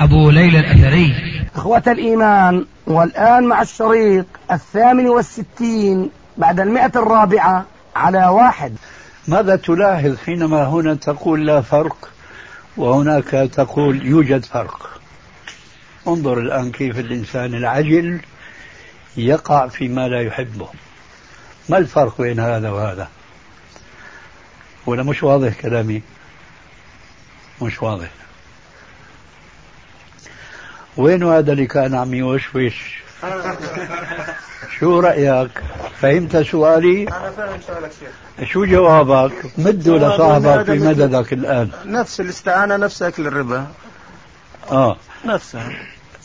أبو ليلى الأثري. إخوة الإيمان والآن مع الشريط الثامن والستين بعد المئة الرابعة على واحد. ماذا تلاحظ حينما هنا تقول لا فرق وهناك تقول يوجد فرق. انظر الآن كيف الإنسان العجل يقع فيما لا يحبه. ما الفرق بين هذا وهذا؟ ولا مش واضح كلامي؟ مش واضح. وين هذا اللي كان عم يوشوش؟ شو رأيك؟ فهمت سؤالي؟ أنا فاهم سؤالك شيخ شو جوابك مده لصاحبك بمددك الآن. نفس الاستعانة نفس أكل الربا. آه. نفسها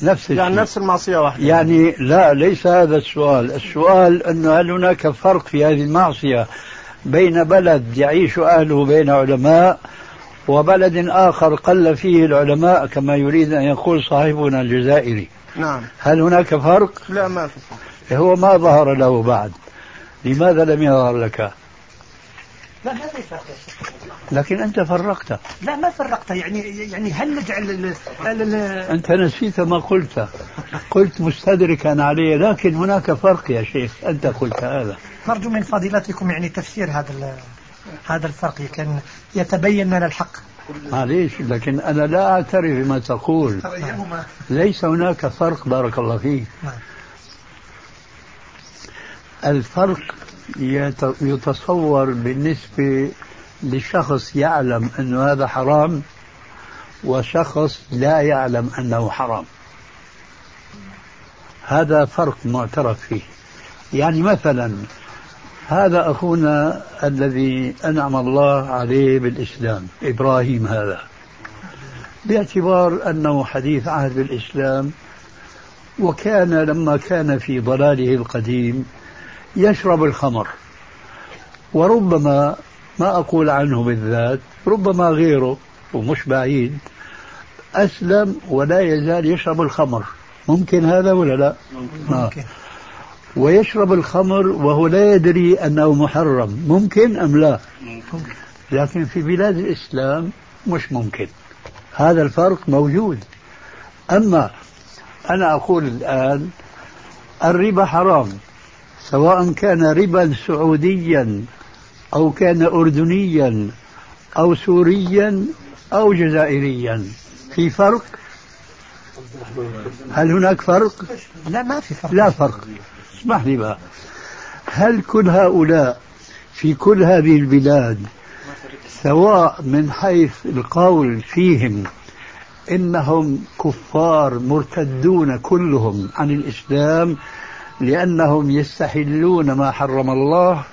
نفس يعني الشيء. نفس المعصية واحدة. يعني لا ليس هذا السؤال. السؤال أنه هل هناك فرق في هذه المعصية بين بلد يعيش أهله بين علماء وبلد آخر قل فيه العلماء كما يريد أن يقول صاحبنا الجزائري. نعم. هل هناك فرق؟ لا ما في فرق. هو ما ظهر له بعد. لماذا لم يظهر لك؟ لا ما في فرق. يا شيخ. لكن أنت فرقت. لا ما فرقت. يعني يعني هل نجعل ال- ال- أنت نسيت ما قلت. قلت مستدركا عليه. لكن هناك فرق يا شيخ. أنت قلت هذا. نرجو من فضيلتكم يعني تفسير هذا ال- هذا الفرق كان يتبين لنا الحق. معليش لكن أنا لا أعترف بما تقول. ليس هناك فرق بارك الله فيك. نعم. الفرق يت- يتصور بالنسبة لشخص يعلم أن هذا حرام وشخص لا يعلم أنه حرام. هذا فرق معترف فيه. يعني مثلا هذا أخونا الذي أنعم الله عليه بالإسلام إبراهيم هذا. باعتبار أنه حديث عهد بالإسلام وكان لما كان في ضلاله القديم يشرب الخمر. وربما ما أقول عنه بالذات ربما غيره ومش بعيد أسلم ولا يزال يشرب الخمر. ممكن هذا ولا لا؟ ممكن. ويشرب الخمر وهو لا يدري أنه محرم. ممكن أم لا؟ لكن في بلاد الإسلام مش ممكن. هذا الفرق موجود. أما أنا أقول الآن الربا حرام. سواء كان ربا سعوديا أو كان أردنيا أو سوريا أو جزائريا. في فرق؟ هل هناك فرق؟ لا ما في فرق. لا فرق. اسمح لي بقى. هل كل هؤلاء في كل هذه البلاد سواء من حيث القول فيهم إنهم كفار مرتدون كلهم عن الإسلام لأنهم يستحلون ما حرم الله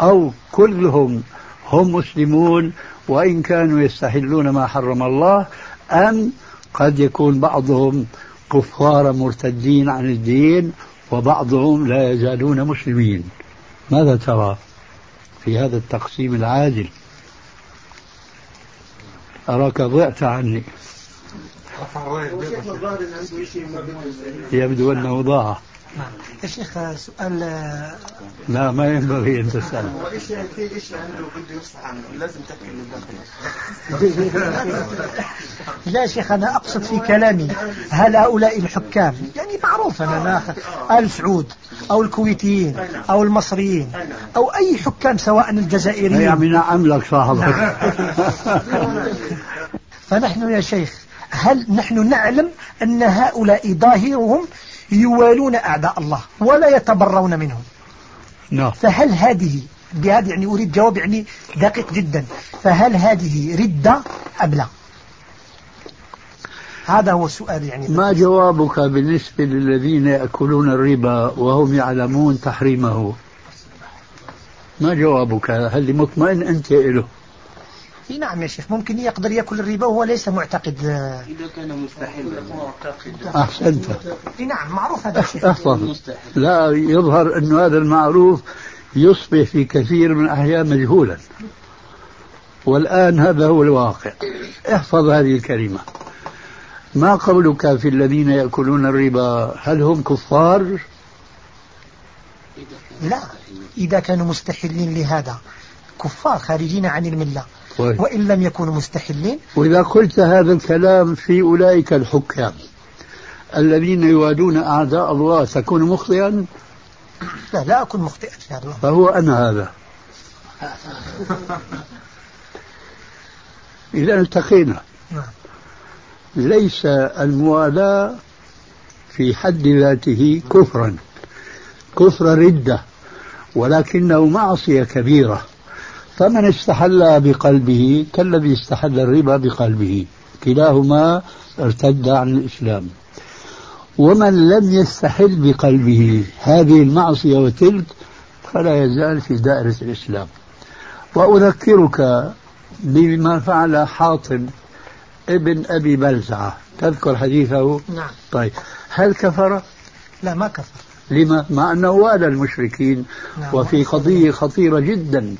أو كلهم هم مسلمون وإن كانوا يستحلون ما حرم الله أم قد يكون بعضهم كفار مرتدين عن الدين وبعضهم لا يزالون مسلمين. ماذا ترى في هذا التقسيم العادل أراك ضعت عني. يبدو أنه ضاع. نعم. يا شيخ سؤال آه، لا ما ينبغي أن تسأل. وايش في إيش عنده بده يفصح عنه؟ لازم تحكي من داخله لا يا شيخ أنا أقصد في كلامي هل هؤلاء الحكام يعني معروف أنا ناخذ آل سعود أو الكويتيين أو المصريين أو أي حكام سواء الجزائريين. يعني نعم لك صاحبك. فنحن يا شيخ هل نحن نعلم أن هؤلاء ظاهرهم يوالون أعداء الله ولا يتبرون منهم. نعم. فهل هذه بهذا يعني أريد جواب يعني دقيق جدا. فهل هذه ردة أم لا؟ هذا هو السؤال يعني. ما جوابك بالنسبة للذين يأكلون الربا وهم يعلمون تحريمه؟ ما جوابك؟ هل مطمئن أنت له أي نعم يا شيخ ممكن يقدر يأكل الربا وهو ليس معتقد. إذا كان مستحيلا. أحسنت أي نعم معروف هذا احفظ لا يظهر أن هذا المعروف يصبح في كثير من الأحيان مجهولا. والآن هذا هو الواقع. احفظ هذه الكلمة. ما قولك في الذين يأكلون الربا؟ هل هم كفار؟ لا إذا كانوا مستحلين لهذا. كفار خارجين عن الملة. طيب. وإن لم يكونوا مستحلين. وإذا قلت هذا الكلام في أولئك الحكام الذين يوادون أعداء الله تكون مخطئا؟ لا لا أكون مخطئا في هذا فهو أنا هذا. إذا التقينا. نعم. ليس الموالاة في حد ذاته كفرا. كفر ردة ولكنه معصية كبيرة. فمن استحل بقلبه كالذي استحل الربا بقلبه. كلاهما ارتد عن الإسلام. ومن لم يستحل بقلبه هذه المعصية وتلك فلا يزال في دائرة الإسلام. وأذكرك بما فعل حاطب ابن أبي بلزعة. تذكر حديثه؟ نعم. طيب. هل كفر؟ لا ما كفر. لما؟ مع أنه والى المشركين. نعم. وفي قضية خطيرة جدا.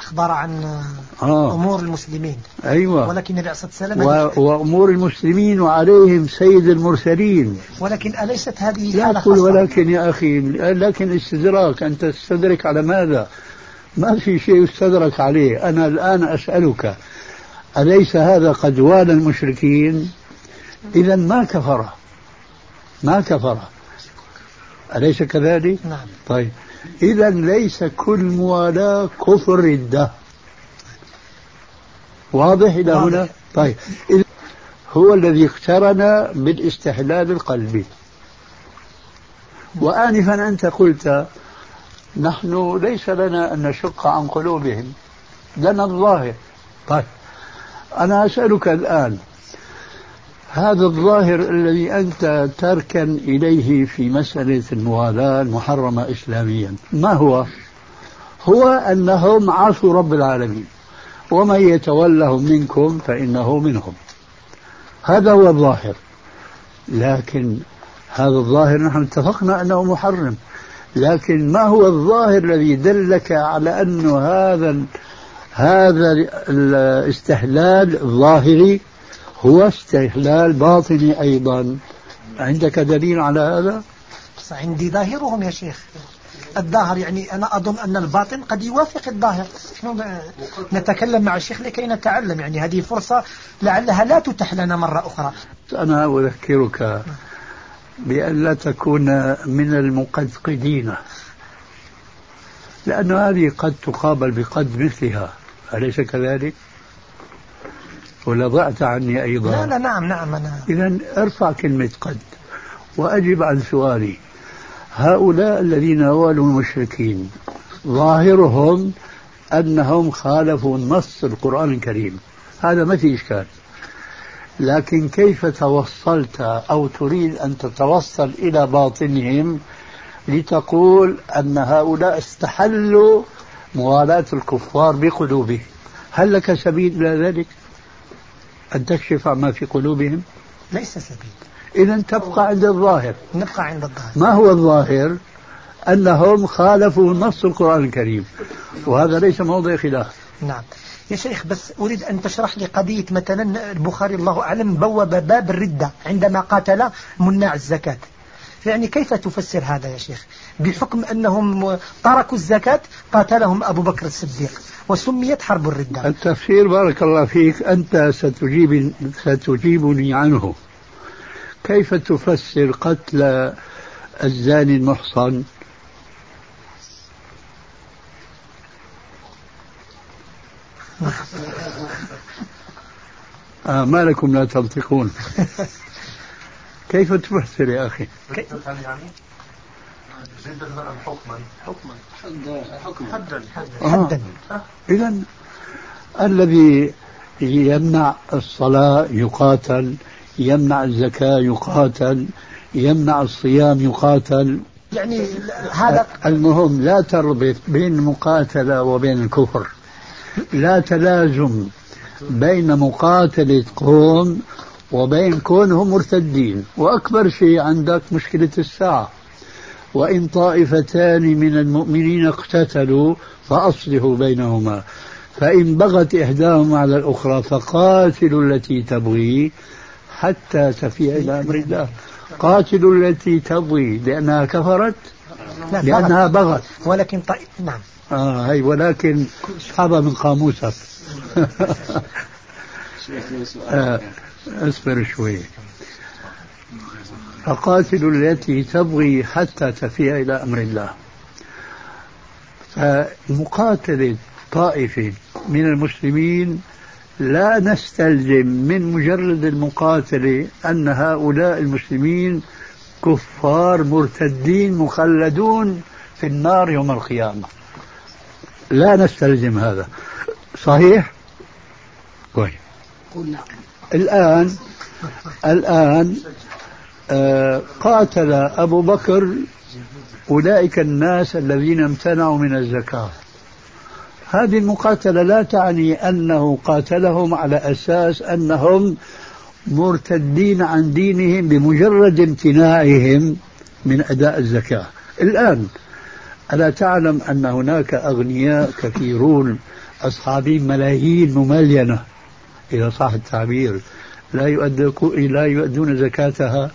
أخبر عن آه. أمور المسلمين. أيوة. ولكن النبي صلى الله عليه و... وسلم وأمور المسلمين وعليهم سيد المرسلين. ولكن أليست هذه يقول خاصة ولكن يا أخي لكن استدراك أنت تستدرك على ماذا؟ ما في شيء يستدرك عليه. أنا الآن أسألك أليس هذا قد والى المشركين؟ إذا ما كفر؟ ما كفر؟ أليس كذلك؟ نعم. طيب. إذا ليس كل موالاة كفر ردة. واضح إلى. هنا؟ طيب. هو الذي اقترن بالاستحلال القلبي وآنفا أنت قلت نحن ليس لنا أن نشق عن قلوبهم. لنا الظاهر. طيب. أنا أسألك الآن هذا الظاهر الذي أنت تركن إليه في مسألة الموالاة المحرمة إسلاميا. ما هو؟ هو أنهم عصوا رب العالمين. ومن يتولهم منكم فإنه منهم. هذا هو الظاهر. لكن هذا الظاهر نحن اتفقنا أنه محرم. لكن ما هو الظاهر الذي دلك على أن هذا هذا الاستحلال الظاهري هو استحلال باطني أيضا. عندك دليل على هذا؟ عندي ظاهرهم يا شيخ. الظاهر يعني أنا أظن أن الباطن قد يوافق الظاهر. نتكلم مع الشيخ لكي نتعلم. يعني هذه فرصة لعلها لا تتح لنا مرة أخرى. أنا أذكرك بأن لا تكون من المقدقدين لأن هذه قد تقابل بقد مثلها. أليس كذلك؟ ولا ضعت عني أيضا؟ لا لا نعم نعم أنا إذا أرفع كلمة قد وأجب عن سؤالي. هؤلاء الذين والوا المشركين ظاهرهم أنهم خالفوا نص القرآن الكريم. هذا ما في إشكال. لكن كيف توصلت أو تريد أن تتوصل إلى باطنهم لتقول أن هؤلاء استحلوا موالاة الكفار بقلوبهم؟ هل لك سبيل إلى ذلك؟ أن تكشف عما في قلوبهم؟ ليس سبيل. إذا تبقى عند الظاهر. نبقى عند الظاهر. ما هو الظاهر؟ أنهم خالفوا نص القرآن الكريم. وهذا ليس موضع خلاف. نعم. يا شيخ بس أريد أن تشرح لي قضية مثلا البخاري الله أعلم بوب باب الردة عندما قاتل مناع الزكاة. يعني كيف تفسر هذا يا شيخ؟ بحكم أنهم تركوا الزكاة قاتلهم أبو بكر الصديق وسميت حرب الردة. التفسير بارك الله فيك أنت ستجيب ستجيبني عنه. كيف تفسر قتل الزاني المحصن؟ آه ما لكم لا تنطقون. كيف تفسر يا أخي؟ يعني؟ زيد حكما. حكما. حدا. حدا. إذا الذي يمنع الصلاة يقاتل يمنع الزكاة يقاتل يمنع الصيام يقاتل. يعني هذا المهم لا تربط بين المقاتلة وبين الكفر. لا تلازم بين مقاتلة قوم وبين كونهم مرتدين. وأكبر شيء عندك مشكلة الساعة. وإن طائفتان من المؤمنين اقتتلوا فأصلحوا بينهما. فإن بغت إحداهما على الأخرى فقاتلوا التي تبغي حتى تفيء إلى أمر الله. قاتلوا التي تبغي لأنها كفرت؟ لأنها بغت. ولكن طيب نعم. آه هي ولكن اسحبها من قاموسك آه. أصبر شوي. فقاتلوا التي تبغي حتى تفيء إلى أمر الله. فمقاتلة طائفة من المسلمين لا نستلزم من مجرد المقاتلة أن هؤلاء المسلمين كفار مرتدين مخلدون في النار يوم القيامة. لا نستلزم هذا. صحيح؟ كويس الآن الآن آه، قاتل أبو بكر أولئك الناس الذين امتنعوا من الزكاة. هذه المقاتلة لا تعني أنه قاتلهم على أساس أنهم مرتدين عن دينهم بمجرد امتناعهم من أداء الزكاة. الآن ألا تعلم أن هناك أغنياء كثيرون أصحابين ملايين مملينة إذا صح التعبير. لا لا يؤدون زكاتها.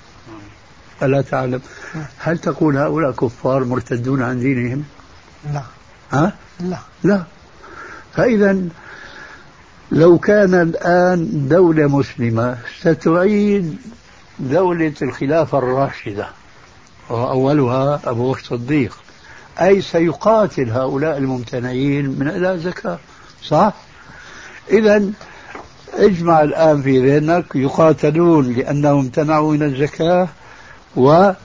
ألا تعلم. هل تقول هؤلاء كفار مرتدون عن دينهم؟ لا. ها؟ لا. لا. فإذا لو كان الآن دولة مسلمة ستعيد دولة الخلافة الراشدة. وأولها أبو بكر الصديق. أي سيقاتل هؤلاء الممتنعين من أداء الزكاة. صح؟ إذا اجمع الآن في ذهنك يقاتلون لأنهم امتنعوا من الزكاة ولا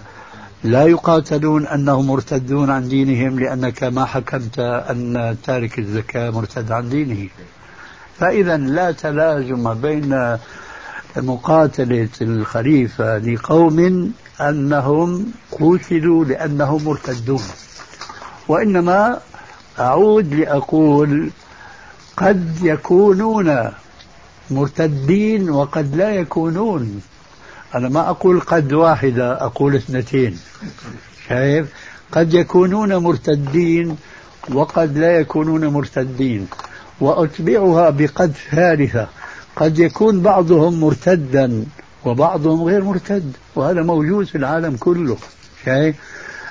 يقاتلون أنهم مرتدون عن دينهم لأنك ما حكمت أن تارك الزكاة مرتد عن دينه. فإذا لا تلازم بين مقاتلة الخليفة لقوم أنهم قتلوا لأنهم مرتدون. وإنما أعود لأقول قد يكونون مرتدين وقد لا يكونون. أنا ما أقول قد واحدة أقول اثنتين. شايف؟ قد يكونون مرتدين وقد لا يكونون مرتدين. وأتبعها بقد ثالثة. قد يكون بعضهم مرتدا وبعضهم غير مرتد. وهذا موجود في العالم كله. شايف؟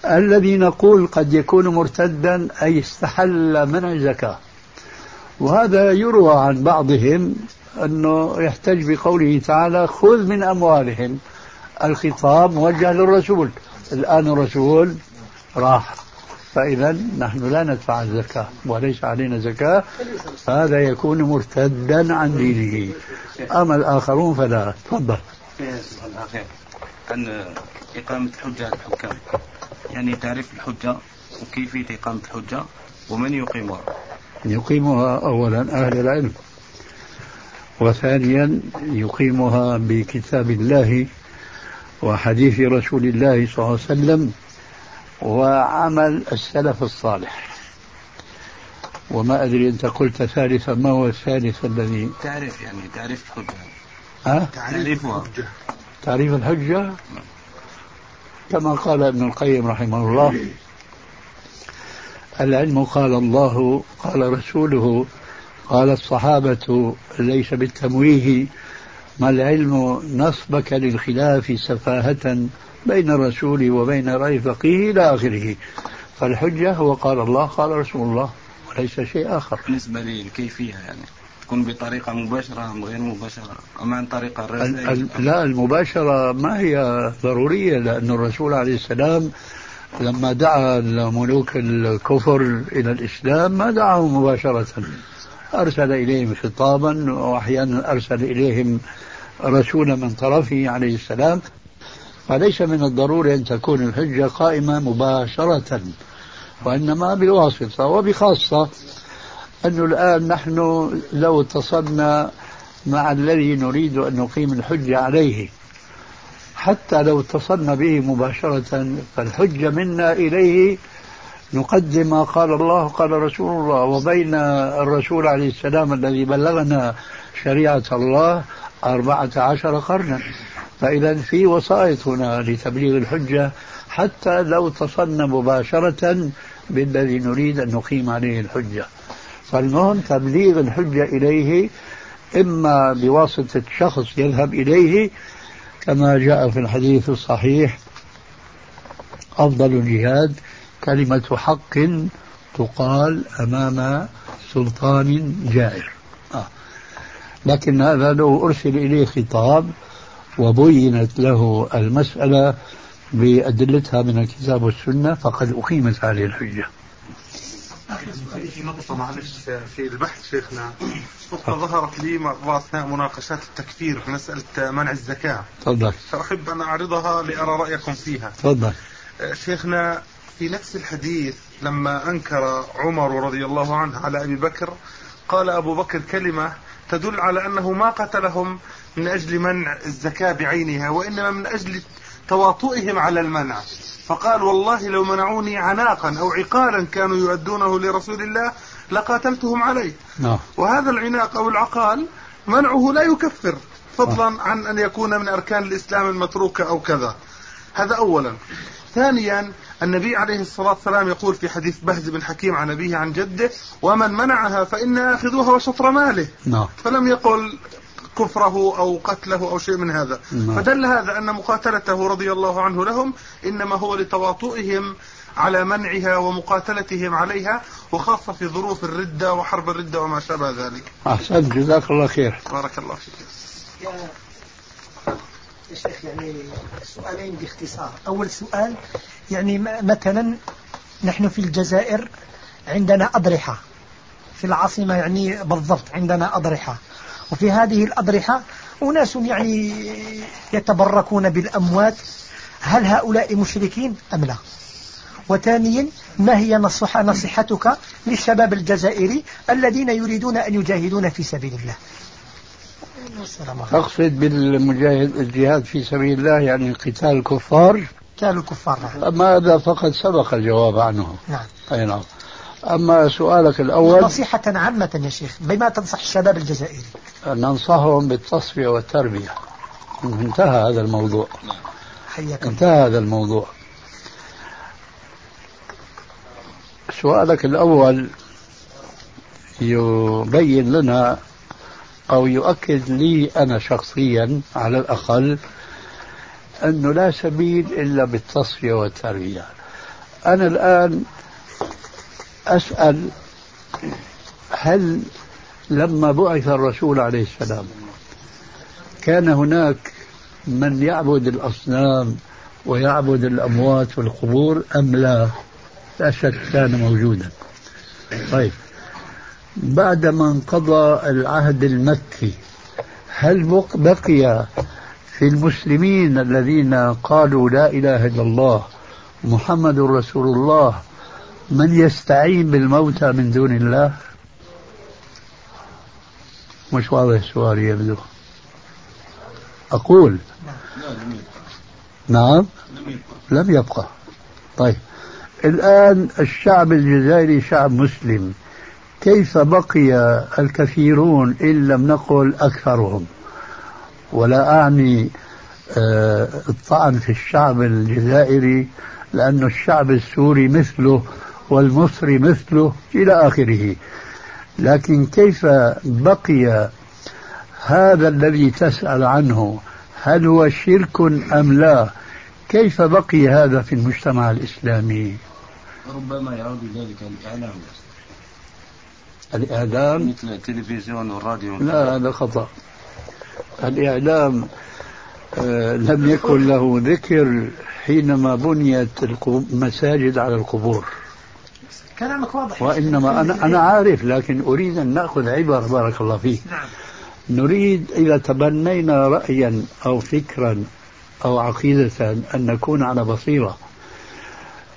الذي نقول قد يكون مرتدا أي استحل من الزكاة. وهذا يروى عن بعضهم أنه يحتج بقوله تعالى خذ من أموالهم الخطاب موجه للرسول. الآن الرسول راح فإذا نحن لا ندفع الزكاة وليس علينا زكاة. فهذا يكون مرتدا عن دينه. أما الآخرون فلا. تفضل. عن إقامة حجة الحكام. يعني تعريف الحجة وكيفية إقامة الحجة ومن يقيمها. يقيمها أولا أهل العلم. وثانيا يقيمها بكتاب الله وحديث رسول الله صلى الله عليه وسلم وعمل السلف الصالح. وما أدري أنت قلت ثالثا ما هو الثالث الذي؟ تعريف يعني تعريف الحجة أه؟ تعريفها تعريف الحجة؟ كما قال ابن القيم رحمه الله العلم قال الله قال رسوله قال الصحابة ليس بالتمويه ما العلم نصبك للخلاف سفاهة بين الرسول وبين رأي فقيه إلى آخره. فالحجة هو قال الله قال رسول الله وليس شيء آخر. بالنسبة للكيفية يعني تكون بطريقة مباشرة أم غير مباشرة؟ أم عن طريق الرسائل. لا المباشرة ما هي ضرورية لأن الرسول عليه السلام لما دعا ملوك الكفر إلى الإسلام ما دعاهم مباشرة. أرسل إليهم خطابا وأحيانا أرسل إليهم رسولا من طرفه عليه السلام. فليس من الضروري أن تكون الحجة قائمة مباشرة وإنما بالواسطة وبخاصة أنه الآن نحن لو اتصلنا مع الذي نريد أن نقيم الحجة عليه. حتى لو اتصلنا به مباشرة فالحجة منا إليه نقدم ما قال الله قال رسول الله. وبين الرسول عليه السلام الذي بلغنا شريعة الله أربعة عشر قرنا. فإذا في وسائط هنا لتبليغ الحجة حتى لو اتصلنا مباشرة بالذي نريد أن نقيم عليه الحجة. فالمهم تبليغ الحجة إليه إما بواسطة شخص يذهب إليه كما جاء في الحديث الصحيح أفضل الجهاد. كلمة حق تقال أمام سلطان جائر. آه. لكن هذا لو أرسل إليه خطاب وبينت له المسألة بأدلتها من الكتاب والسنة فقد أقيمت عليه الحجة. في نقطة معلش في البحث شيخنا نقطة ظهرت لي مرة أثناء مناقشات التكفير في مسألة منع الزكاة. تفضل. فأحب أن أعرضها لأرى رأيكم فيها. تفضل. شيخنا في نفس الحديث لما أنكر عمر رضي الله عنه على أبي بكر قال أبو بكر كلمة تدل على أنه ما قتلهم من أجل منع الزكاة بعينها وإنما من أجل تواطؤهم على المنع. فقال والله لو منعوني عناقا أو عقالا كانوا يؤدونه لرسول الله لقاتلتهم عليه. نعم. وهذا العناق أو العقال منعه لا يكفر فضلا عن أن يكون من أركان الإسلام المتروكة أو كذا. هذا أولا. ثانيا النبي عليه الصلاة والسلام يقول في حديث بهز بن حكيم عن أبيه عن جده ومن منعها فإنا آخذوها وشطر ماله. نعم. فلم يقل كفره أو قتله أو شيء من هذا. نعم. فدل هذا أن مقاتلته رضي الله عنه لهم إنما هو لتواطؤهم على منعها ومقاتلتهم عليها وخاصة في ظروف الردة وحرب الردة وما شابه ذلك. أحسنت جزاك الله خير. بارك الله فيك. يا يا شيخ يعني سؤالين باختصار. أول سؤال يعني مثلا نحن في الجزائر عندنا أضرحة. في العاصمة يعني بالضبط عندنا أضرحة. وفي هذه الأضرحة أناس يعني يتبركون بالأموات. هل هؤلاء مشركين أم لا؟ وثانيا ما هي نصح نصيحتك للشباب الجزائري الذين يريدون أن يجاهدون في سبيل الله؟ تقصد بالمجاهد الجهاد في سبيل الله يعني قتال الكفار كانوا الكفار. نعم. أما هذا فقد سبق الجواب عنه نعم. أي نعم. أما سؤالك الأول. نصيحة عامة يا شيخ بما تنصح الشباب الجزائري. ننصحهم بالتصفية والتربية. انتهى هذا الموضوع. حياكم انتهى هذا الموضوع. سؤالك الأول يبين لنا أو يؤكد لي أنا شخصيا على الأقل أنه لا سبيل إلا بالتصفية والتربية أنا الآن أسأل هل لما بعث الرسول عليه السلام كان هناك من يعبد الأصنام ويعبد الأموات والقبور أم لا؟ لا شك كان موجودا. طيب بعدما انقضى العهد المكي هل بق- بقي في المسلمين الذين قالوا لا إله إلا الله محمد رسول الله من يستعين بالموتى من دون الله؟ مش واضح السؤال يبدو أقول. نعم. لم يبقى. طيب. الآن الشعب الجزائري شعب مسلم كيف بقي الكثيرون إن لم نقل أكثرهم؟ ولا أعني آه، الطعن في الشعب الجزائري لأن الشعب السوري مثله والمصري مثله إلى آخره. لكن كيف بقي هذا الذي تسأل عنه؟ هل هو شرك أم لا؟ كيف بقي هذا في المجتمع الإسلامي؟ ربما يعود ذلك الإعلام. الإعلام؟ مثل التلفزيون والراديو. لا هذا خطأ. الإعلام آه، لم يكن له ذكر حينما بنيت المساجد على القبور. كلامك واضح. وإنما أنا أنا عارف لكن أريد أن نأخذ عبر بارك الله فيك. نعم. نريد إذا تبنينا رأيا أو فكرا أو عقيدة أن نكون على بصيرة.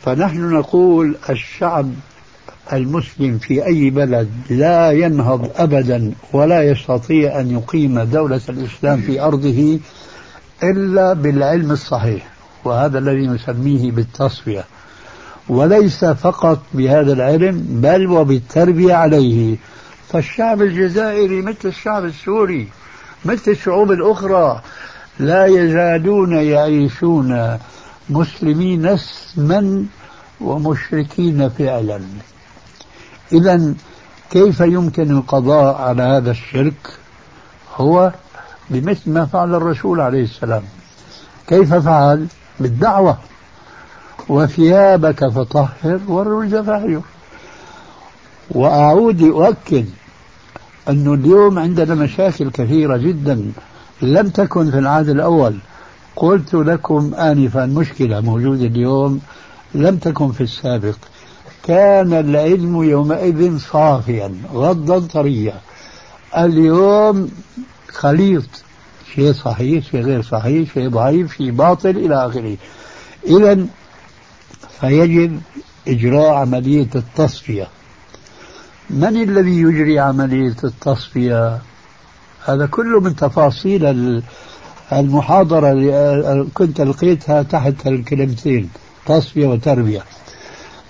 فنحن نقول الشعب المسلم في أي بلد لا ينهض أبدا ولا يستطيع أن يقيم دولة الإسلام في أرضه إلا بالعلم الصحيح وهذا الذي نسميه بالتصفية. وليس فقط بهذا العلم بل وبالتربية عليه. فالشعب الجزائري مثل الشعب السوري مثل الشعوب الأخرى لا يزالون يعيشون مسلمين اسما ومشركين فعلا. إذا كيف يمكن القضاء على هذا الشرك هو بمثل ما فعل الرسول عليه السلام. كيف فعل؟ بالدعوة. وثيابك فطهر والرجز فاهجر وأعود أؤكد أنه اليوم عندنا مشاكل كثيرة جدا لم تكن في العهد الأول. قلت لكم آنفا مشكلة موجودة اليوم لم تكن في السابق. كان العلم يومئذ صافيا غضا طريا. اليوم خليط شيء صحيح شيء غير صحيح شيء ضعيف شيء باطل إلى آخره. إذا فيجب إجراء عملية التصفية. من الذي يجري عملية التصفية؟ هذا كله من تفاصيل المحاضرة اللي كنت ألقيتها تحت الكلمتين تصفية وتربية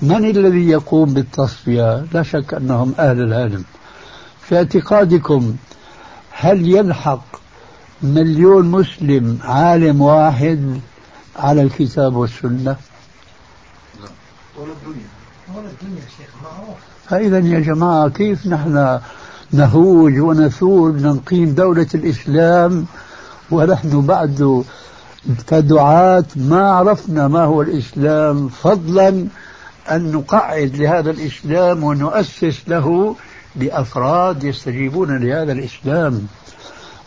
من الذي يقوم بالتصفية؟ لا شك أنهم أهل العلم. في اعتقادكم هل يلحق مليون مسلم عالم واحد على الكتاب والسنة؟ ولا الدنيا. ولا الدنيا شيخ معروف. فإذا يا جماعة كيف نحن نهوج ونثور نقيم دولة الإسلام ونحن بعد كدعاة ما عرفنا ما هو الإسلام فضلا أن نقعد لهذا الإسلام ونؤسس له بأفراد يستجيبون لهذا الإسلام.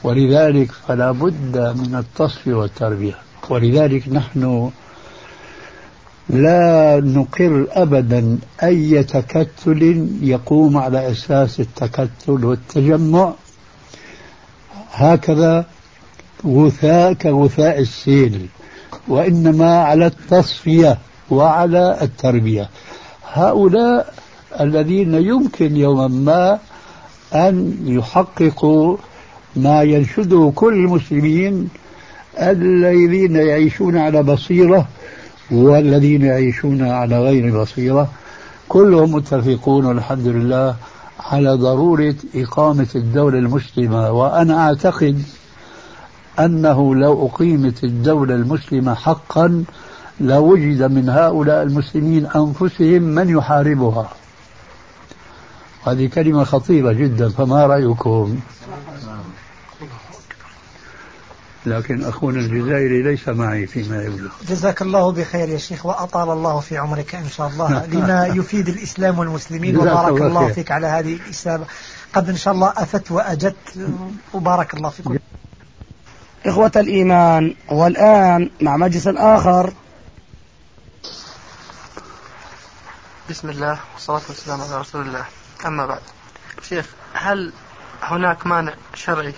ولذلك فلا بد من التصفية والتربية. ولذلك نحن لا نقر أبدا أي تكتل يقوم على أساس التكتل والتجمع. هكذا غثاء كغثاء السيل وإنما على التصفية. وعلى التربية. هؤلاء الذين يمكن يوما ما أن يحققوا ما ينشده كل المسلمين الذين يعيشون على بصيرة والذين يعيشون على غير بصيرة. كلهم متفقون والحمد لله على ضرورة إقامة الدولة المسلمة. وأنا أعتقد أنه لو أقيمت الدولة المسلمة حقا لوجد من هؤلاء المسلمين أنفسهم من يحاربها. هذه كلمة خطيرة جدا فما رأيكم؟ لكن أخونا الجزائري ليس معي فيما يبدو جزاك الله بخير يا شيخ وأطال الله في عمرك إن شاء الله لما يفيد الإسلام والمسلمين وبارك الله, الله فيك على هذه الإسابة. قد إن شاء الله أفت وأجدت وبارك الله فيكم. إخوة الإيمان والآن مع مجلس آخر بسم الله والصلاة والسلام على رسول الله. أما بعد. شيخ هل هناك مانع شرعي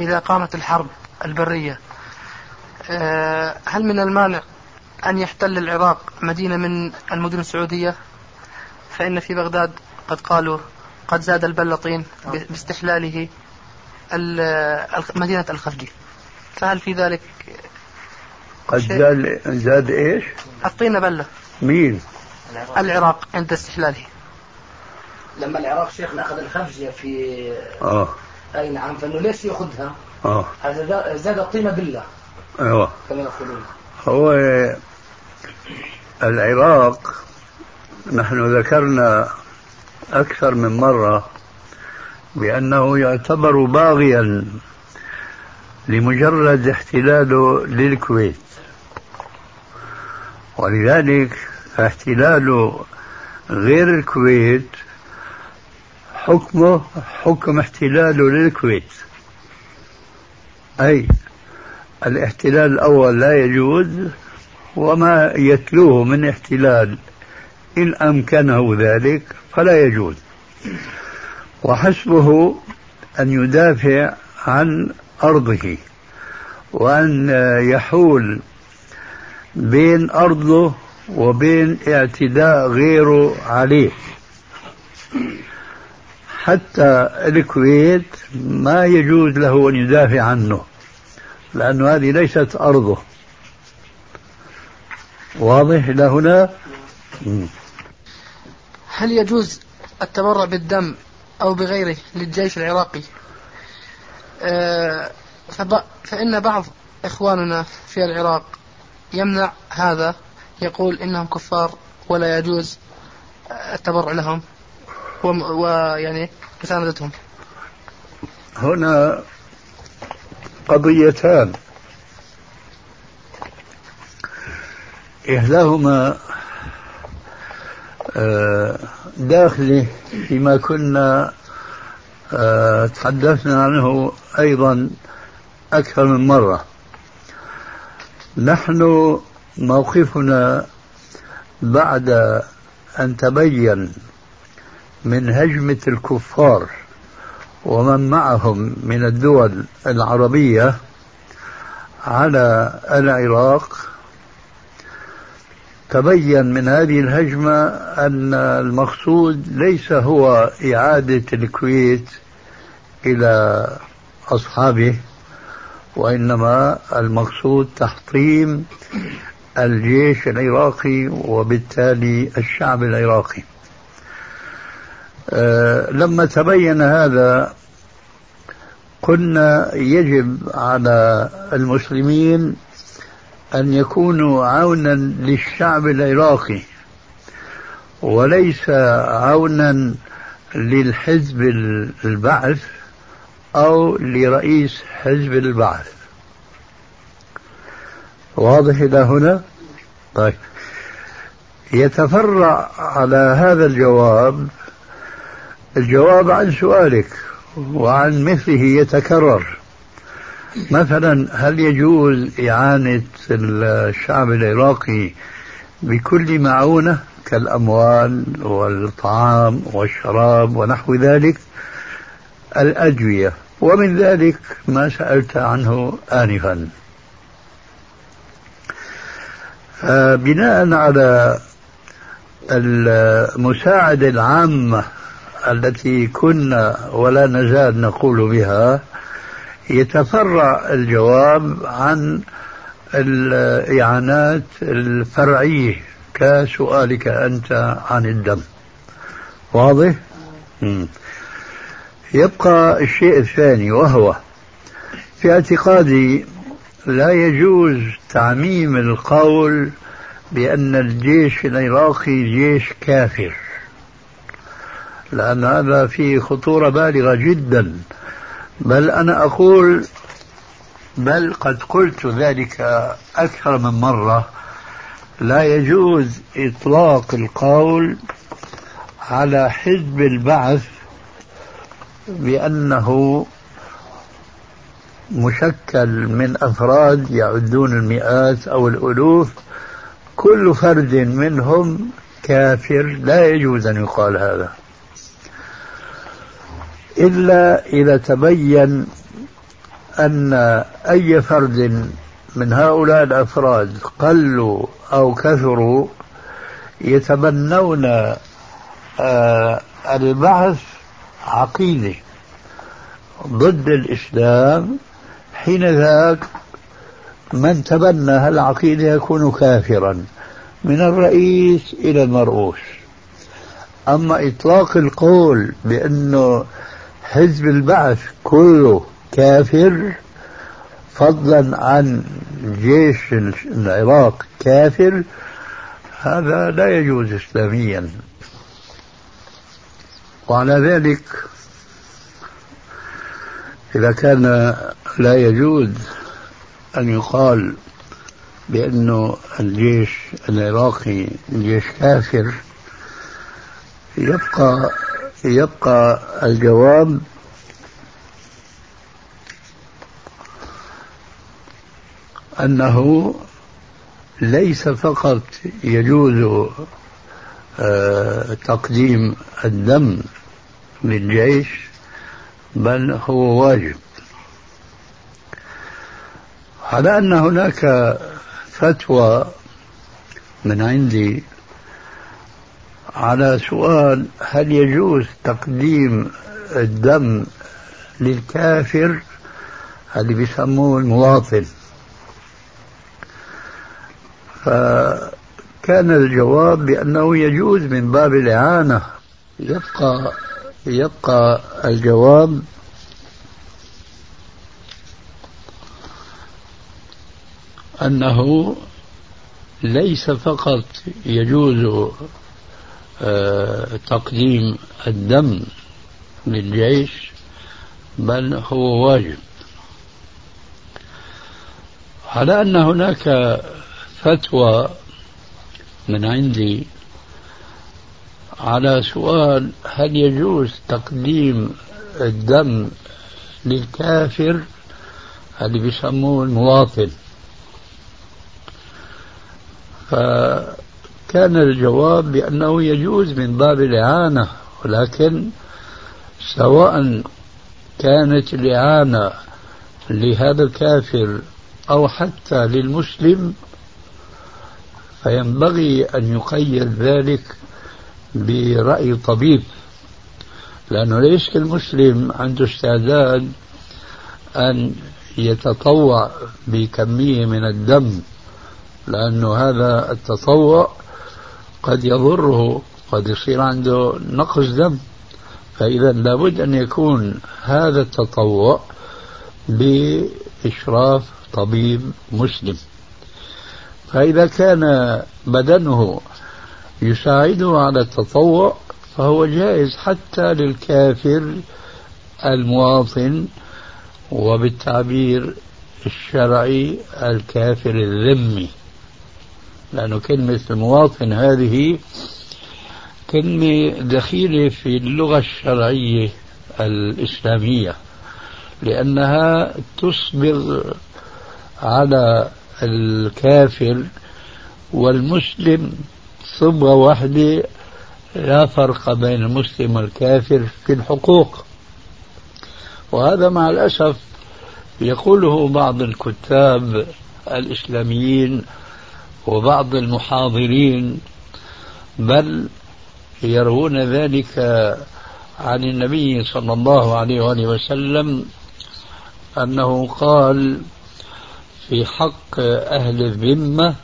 إذا قامت الحرب البرية؟ آه، هل من المانع أن يحتل العراق مدينة من المدن السعودية؟ فإن في بغداد قد قالوا قد زاد البلطين باستحلاله مدينة الخفجي فهل في ذلك قد زاد زاد إيش؟ الطينة بلة. مين؟ العراق عند استحلاله. لما العراق شيخنا أخذ الخفجية في آه. أي نعم فإنه ليش يأخذها؟ آه. هذا زاد الطينة بلة أيوه. كما يقولون. هو العراق نحن ذكرنا أكثر من مرة بأنه يعتبر باغيا لمجرد احتلاله للكويت. ولذلك احتلاله غير الكويت حكمه حكم احتلاله للكويت أي الاحتلال الأول لا يجوز وما يتلوه من احتلال إن أمكنه ذلك فلا يجوز. وحسبه أن يدافع عن أرضه وأن يحول بين أرضه وبين اعتداء غيره عليه. حتى الكويت ما يجوز له أن يدافع عنه لأن هذه ليست أرضه. واضح إلى هنا؟ هل يجوز التبرع بالدم أو بغيره للجيش العراقي؟ آه، فإن بعض إخواننا في العراق يمنع هذا. يقول إنهم كفار ولا يجوز التبرع لهم ويعني مساندتهم. هنا قضيتان. إحداهما آه، داخله فيما كنا آه، تحدثنا عنه أيضا أكثر من مرة. نحن موقفنا بعد أن تبين من هجمة الكفار ومن معهم من الدول العربية على العراق تبين من هذه الهجمة أن المقصود ليس هو إعادة الكويت إلى أصحابه وإنما المقصود تحطيم الجيش العراقي وبالتالي الشعب العراقي. أه لما تبين هذا قلنا يجب على المسلمين أن يكونوا عونا للشعب العراقي وليس عونا للحزب البعث أو لرئيس حزب البعث. واضح إلى هنا؟ طيب. يتفرع على هذا الجواب الجواب عن سؤالك وعن مثله يتكرر. مثلا هل يجوز إعانة الشعب العراقي بكل معونة كالأموال والطعام والشراب ونحو ذلك؟ الأدوية ومن ذلك ما سألت عنه آنفا. بناء على المساعدة العامة التي كنا ولا نزال نقول بها يتفرع الجواب عن الإعانات الفرعية كسؤالك أنت عن الدم واضح؟ يبقى الشيء الثاني وهو في اعتقادي لا يجوز تعميم القول بأن الجيش العراقي جيش كافر. لأن هذا فيه خطورة بالغة جدا. بل أنا أقول بل قد قلت ذلك أكثر من مرة لا يجوز إطلاق القول على حزب البعث بأنه مشكل من أفراد يعدون المئات أو الألوف كل فرد منهم كافر لا يجوز أن يقال هذا. إلا إذا تبين أن أي فرد من هؤلاء الأفراد قلوا أو كثروا يتبنون آه البعث عقيدة ضد الإسلام حين ذاك من تبنى هالعقيدة يكون كافرا من الرئيس إلى المرؤوس. أما إطلاق القول بأنه حزب البعث كله كافر فضلا عن جيش العراق كافر هذا لا يجوز إسلاميا. وعلى ذلك إذا كان لا يجوز أن يقال بأنه الجيش العراقي جيش كافر يبقى يبقى الجواب أنه ليس فقط يجوز تقديم الدم للجيش بل هو واجب. على أن هناك فتوى من عندي على سؤال هل يجوز تقديم الدم للكافر؟ اللي بيسموه المواطن. فكان كان الجواب بأنه يجوز من باب الإعانة. يبقى يبقى الجواب أنه ليس فقط يجوز آه، تقديم الدم للجيش بل هو واجب. على أن هناك فتوى من عندي على سؤال هل يجوز تقديم الدم للكافر؟ اللي بيسموه المواطن. فكان الجواب بأنه يجوز من باب الإعانة ولكن سواء كانت الإعانة لهذا الكافر أو حتى للمسلم فينبغي أن يقيد ذلك برأي طبيب. لأنه ليس المسلم عنده استعداد أن يتطوع بكمية من الدم لأنه هذا التطوع قد يضره قد يصير عنده نقص دم. فإذا لابد أن يكون هذا التطوع بإشراف طبيب مسلم. فإذا كان بدنه يساعده على التطوع فهو جائز حتى للكافر المواطن وبالتعبير الشرعي الكافر الذمي. لأنه كلمة المواطن هذه كلمة دخيلة في اللغة الشرعية الإسلامية لأنها تصبغ على الكافر والمسلم صبغة واحدة لا فرق بين المسلم والكافر في الحقوق. وهذا مع الأسف يقوله بعض الكتاب الإسلاميين وبعض المحاضرين بل يروون ذلك عن النبي صلى الله عليه وآله وسلم أنه قال في حق أهل الذمة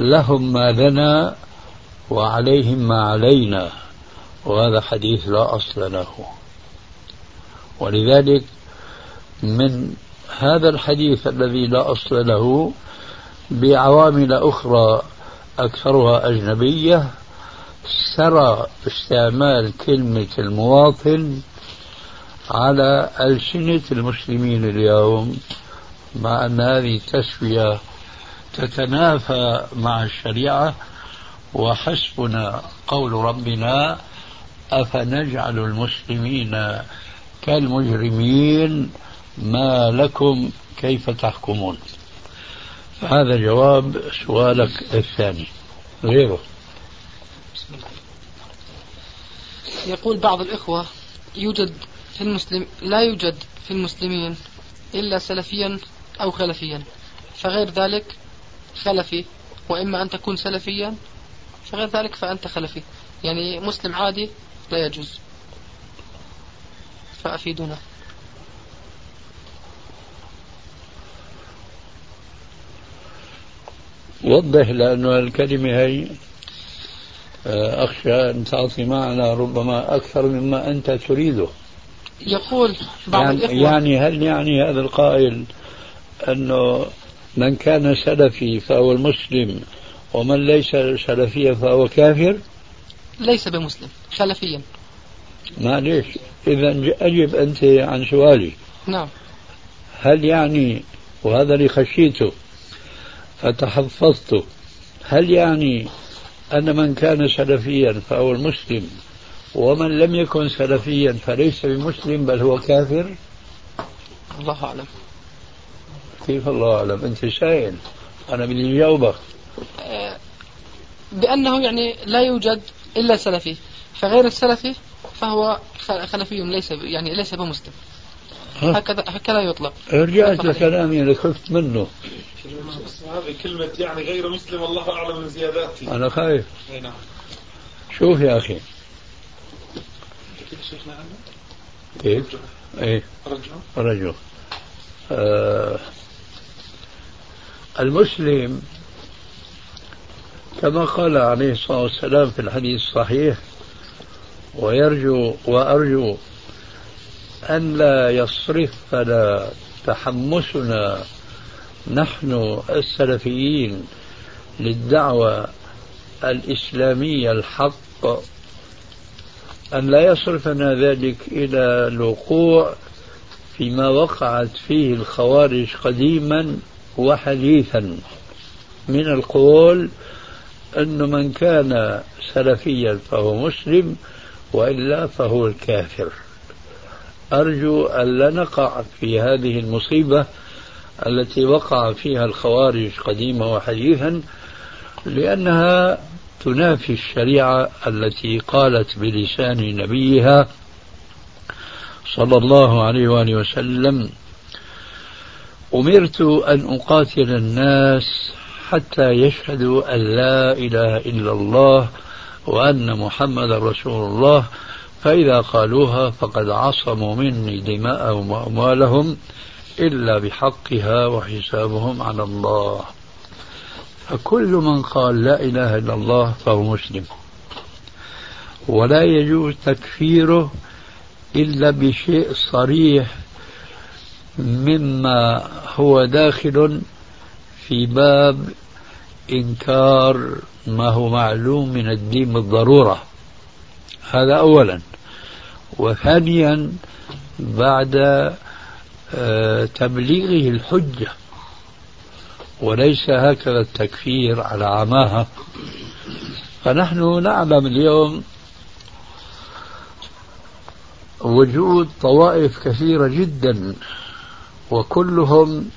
لهم ما لنا وعليهم ما علينا وهذا حديث لا أصل له. ولذلك من هذا الحديث الذي لا أصل له بعوامل أخرى أكثرها أجنبية سرى استعمال كلمة المواطن على ألسنة المسلمين اليوم مع أن هذه التسوية تتنافى مع الشريعة وحسبنا قول ربنا أفنجعل المسلمين كالمجرمين ما لكم كيف تحكمون؟ هذا جواب سؤالك الثاني غيره. يقول بعض الإخوة يوجد في المسلم لا يوجد في المسلمين إلا سلفيا أو خلفيا فغير ذلك خلفي وإما أن تكون سلفيا فغير ذلك فأنت خلفي. يعني مسلم عادي لا يجوز. فأفيدونا. وضح لأنه الكلمة هي آه، أخشى أن تعطي معنى ربما أكثر مما أنت تريده. يقول بعض يعني, الإخوة يعني هل يعني هذا القائل أنه من كان سلفي فهو المسلم ومن ليس سلفيا فهو كافر؟ ليس بمسلم خلفيا معليش إذا أجب أنت عن سؤالي. نعم. هل يعني وهذا اللي خشيته فتحفظت هل يعني أن من كان سلفيا فهو المسلم ومن لم يكن سلفيا فليس بمسلم بل هو كافر؟ الله أعلم. كيف الله أعلم؟ أنت سائل. أنا بدي أجاوبك بأنه يعني لا يوجد إلا سلفي فغير السلفي فهو خلفي ليس يعني ليس بمسلم. هكذا هكذا يطلق. رجعت لكلامي اللي خفت منه. هذه كلمة يعني غير مسلم الله أعلم من زياداته أنا خايف. نعم. شوف يا أخي. شيخنا كيف؟ إيه. رجل رجل آه. المسلم كما قال عليه الصلاة والسلام في الحديث الصحيح ويرجو وأرجو أن لا يصرفنا تحمسنا نحن السلفيين للدعوة الإسلامية الحق أن لا يصرفنا ذلك إلى الوقوع فيما وقعت فيه الخوارج قديما وحديثا من القول أن من كان سلفيا فهو مسلم وإلا فهو الكافر. أرجو أن لا نقع في هذه المصيبة التي وقع فيها الخوارج قديما وحديثا لأنها تنافي الشريعة التي قالت بلسان نبيها صلى الله عليه وآله وسلم أمرت أن أقاتل الناس حتى يشهدوا أن لا إله إلا الله وأن محمد رسول الله فإذا قالوها فقد عصموا مني دماءهم وأموالهم إلا بحقها وحسابهم على الله. فكل من قال لا إله إلا الله فهو مسلم. ولا يجوز تكفيره إلا بشيء صريح مما هو داخل في باب إنكار ما هو معلوم من الدين بالضرورة. هذا أولا. وثانيا بعد آه، تبليغه الحجة. وليس هكذا التكفير على عماها. فنحن نعلم اليوم وجود طوائف كثيرة جدا. وكلهم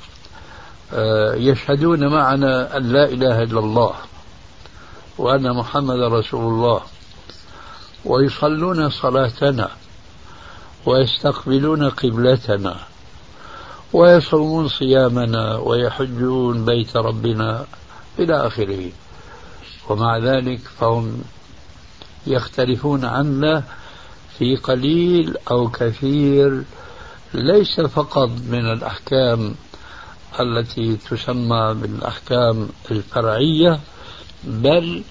يشهدون معنا أن لا إله إلا الله وأن محمد رسول الله ويصلون صلاتنا ويستقبلون قبلتنا ويصومون صيامنا ويحجون بيت ربنا إلى آخره. ومع ذلك فهم يختلفون عنا في قليل أو كثير ليس فقط من الأحكام التي تسمى بالأحكام الفرعية بل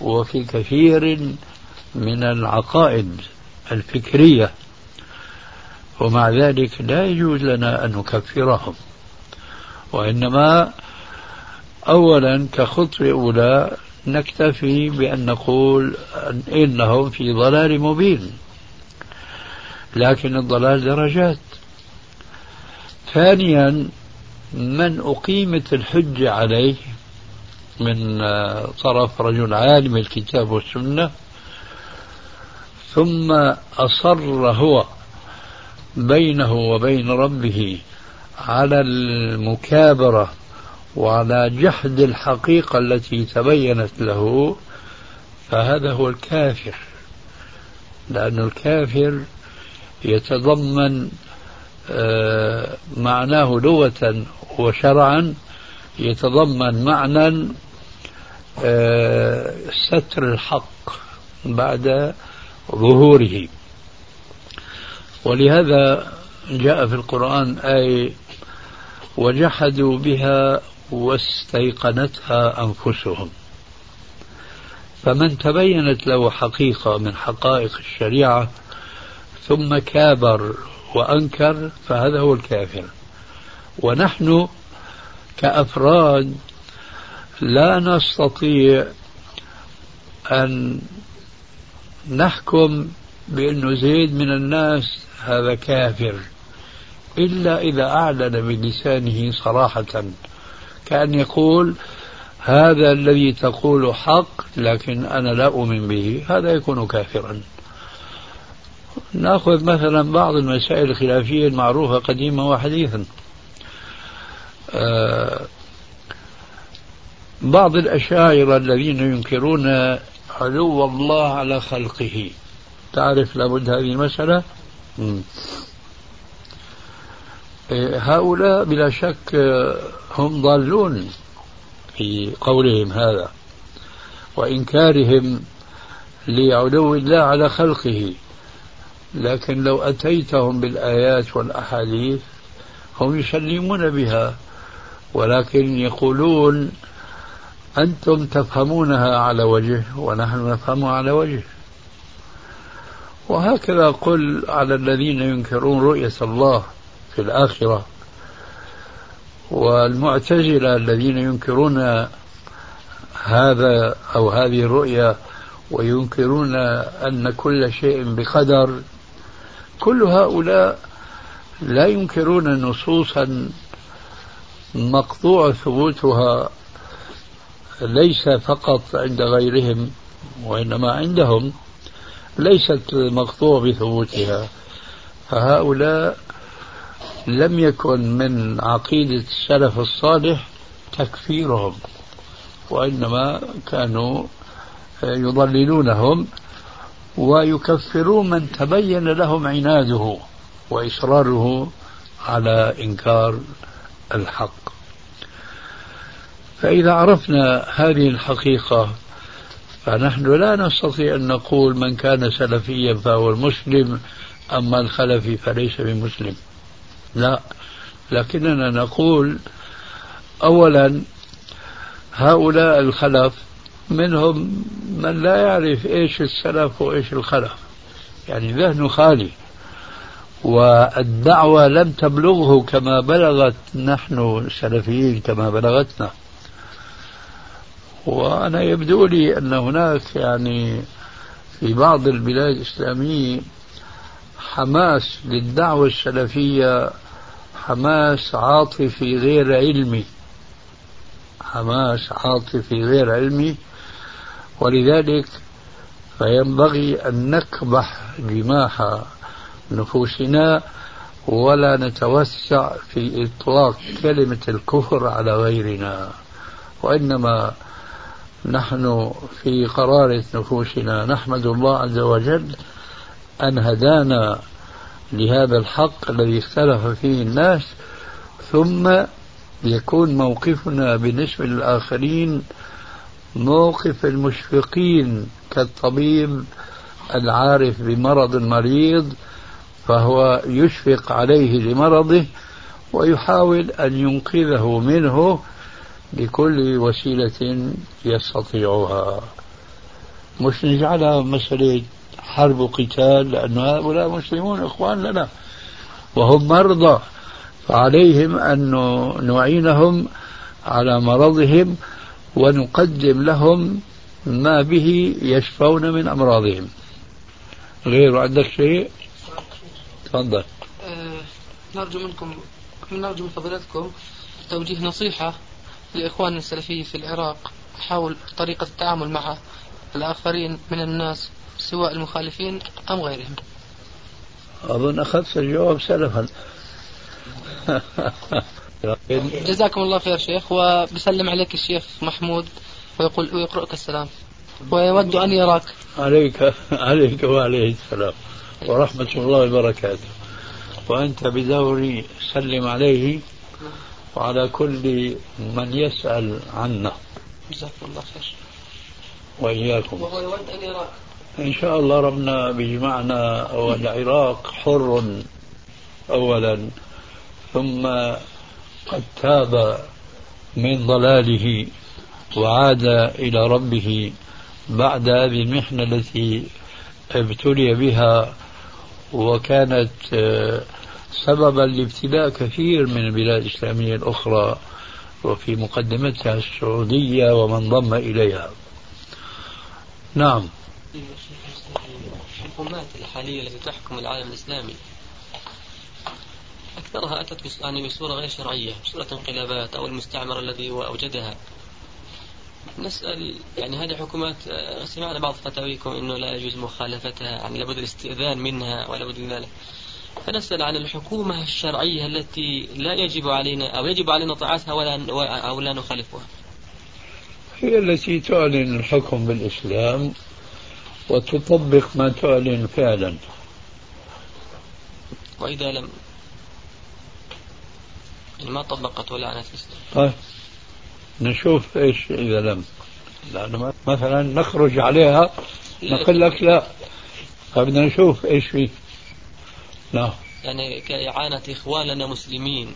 وفي كثير من العقائد الفكرية. ومع ذلك لا يجوز لنا أن نكفرهم. وإنما أولا كخطوة أولى نكتفي بأن نقول إنهم في ضلال مبين لكن الضلال درجات. ثانيا من أقيمت الحجة عليه من طرف رجل عالم الكتاب والسنة ثم أصر هو بينه وبين ربه على المكابرة وعلى جحد الحقيقة التي تبينت له فهذا هو الكافر. لأن الكافر يتضمن آه، معناه لغة وشرعا يتضمن معنى آه، ستر الحق بعد ظهوره. ولهذا جاء في القرآن آية وجحدوا بها واستيقنتها أنفسهم. فمن تبينت له حقيقة من حقائق الشريعة ثم كابر وأنكر فهذا هو الكافر. ونحن كأفراد لا نستطيع أن نحكم بأنه زيد من الناس هذا كافر إلا إذا أعلن بلسانه صراحة كأن يقول هذا الذي تقول حق لكن أنا لا أؤمن به هذا يكون كافرا. نأخذ مثلا بعض المسائل الخلافية المعروفة قديما وحديثا. آه، بعض الأشاعرة الذين ينكرون علو الله على خلقه. تعرف لابد هذه المسألة؟ إيه، هؤلاء بلا شك هم ضالون في قولهم هذا وإنكارهم لعلو الله على خلقه. لكن لو أتيتهم بالآيات والأحاديث هم يسلمون بها ولكن يقولون أنتم تفهمونها على وجه ونحن نفهمها على وجه. وهكذا قل على الذين ينكرون رؤية الله في الآخرة والمعتزلة الذين ينكرون هذا أو هذه الرؤية وينكرون أن كل شيء بقدر. كل هؤلاء لا ينكرون نصوصا مقطوع ثبوتها ليس فقط عند غيرهم وإنما عندهم ليست مقطوع بثبوتها. فهؤلاء لم يكن من عقيدة السلف الصالح تكفيرهم وإنما كانوا يضللونهم. ويكفرون من تبين لهم عناده وإصراره على إنكار الحق. فإذا عرفنا هذه الحقيقة فنحن لا نستطيع أن نقول من كان سلفيا فهو المسلم أما الخلفي فليس بمسلم. لا لكننا نقول أولا هؤلاء الخلف منهم من لا يعرف إيش السلف وإيش الخلف. يعني ذهنه خالي. والدعوة لم تبلغه كما بلغت نحن السلفيين كما بلغتنا. وأنا يبدو لي أن هناك يعني في بعض البلاد الإسلامية حماس للدعوة السلفية حماس عاطفي غير علمي. حماس عاطفي غير علمي. ولذلك فينبغي أن نكبح جماح نفوسنا ولا نتوسع في إطلاق كلمة الكفر على غيرنا وإنما نحن في قرارة نفوسنا. نحمد الله عز وجل أن هدانا لهذا الحق الذي اختلف فيه الناس ثم يكون موقفنا بالنسبة للآخرين موقف المشفقين كالطبيب العارف بمرض المريض فهو يشفق عليه لمرضه ويحاول أن ينقذه منه بكل وسيلة يستطيعها. مش نجعلها مسألة حرب وقتال لأن هؤلاء مسلمون إخوان لنا وهم مرضى فعليهم أن نعينهم على مرضهم ونقدم لهم ما به يشفون من أمراضهم. غير عندك شيء؟ تفضل. أه نرجو منكم نرجو من فضيلتكم توجيه نصيحة لإخواننا السلفيين في العراق حول طريقة التعامل مع الآخرين من الناس سواء المخالفين أم غيرهم. أظن أخذت الجواب سلفا. جزاكم الله خير شيخ وبسلم عليك الشيخ محمود ويقول ويقرأك السلام. ويود أن يراك. عليك عليك وعليه السلام. ورحمة الله وبركاته. وأنت بدوري سلم عليه وعلى كل من يسأل عنا جزاكم الله خير. وإياكم. وهو يود أن يراك. إن شاء الله ربنا بيجمعنا والعراق حر أولا. ثم قد تاب من ضلاله وعاد إلى ربه بعد هذه المحنة التي ابتلي بها وكانت آه، سببا لابتلاء كثير من البلاد الإسلامية الأخرى وفي مقدمتها السعودية ومن ضم إليها. نعم. الحكومات الحالية التي تحكم العالم الإسلامي أكثرها أتت يعني بصورة غير شرعية بصورة انقلابات أو المستعمر الذي أوجدها. نسأل يعني هذه حكومات آه، سمعنا بعض فتاويكم أنه لا يجوز مخالفتها يعني لابد الاستئذان منها ولا بد من ذلك. فنسأل عن الحكومة الشرعية التي لا يجب علينا أو يجب علينا طاعتها ولا أو لا نخالفها. هي التي تعلن الحكم بالإسلام وتطبق ما تعلن فعلا. وإذا لم ما طبقت ولا عنت الإسلام طيب. نشوف إيش إذا لم. لأنه مثلا نخرج عليها نقول لك لا. فبدنا نشوف إيش فيه نعم يعني كإعانة إخواننا مسلمين.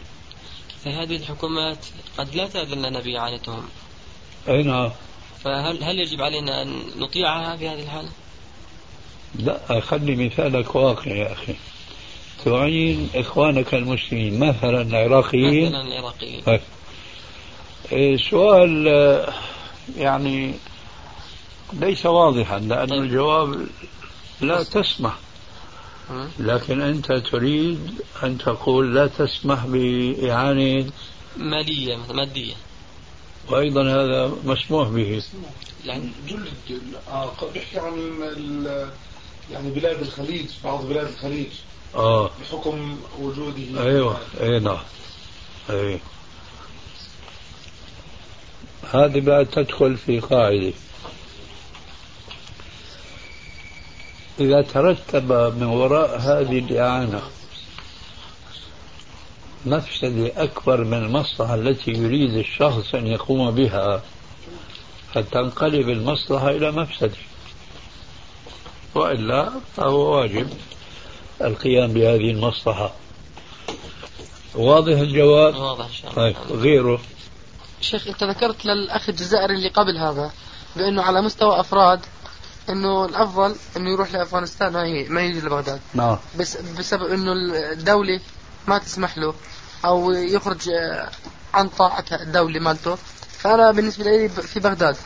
فهذه الحكومات قد لا تأذن لنا بإعانتهم. أي نعم. فهل هل يجب علينا أن نطيعها في هذه الحالة؟ لا خلي مثالك واقعي يا أخي. تعين إخوانك المسلمين مثلا العراقيين. مثلا العراقيين. طيب. إيه، سؤال آه، يعني ليس واضحا لأن طيب. الجواب لا تسمح. لكن أنت تريد أن تقول لا تسمح بإعانة مالية مثلا مادية. وأيضا هذا مسموح به. يعني جلد آه بيحكي عن ال- يعني بلاد الخليج بعض بلاد الخليج آه. بحكم وجوده. أيوة. أي نعم. أي هذه بعد تدخل في قاعدة. إذا ترتب من وراء هذه الإعانة مفسدة أكبر من المصلحة التي يريد الشخص أن يقوم بها فتنقلب المصلحة إلى مفسدة. وإلا فهو واجب القيام بهذه المصلحة. واضح الجواب؟ واضح إن شاء الله. طيب غيره؟ شيخ أنت ذكرت للأخ الجزائري اللي قبل هذا بأنه على مستوى أفراد إنه الأفضل إنه يروح لأفغانستان ما ي- ما يجي لبغداد. نعم. بس بسبب إنه الدولة ما تسمح له أو يخرج آه، عن طاعة الدولة مالته. فأنا بالنسبة لي في بغداد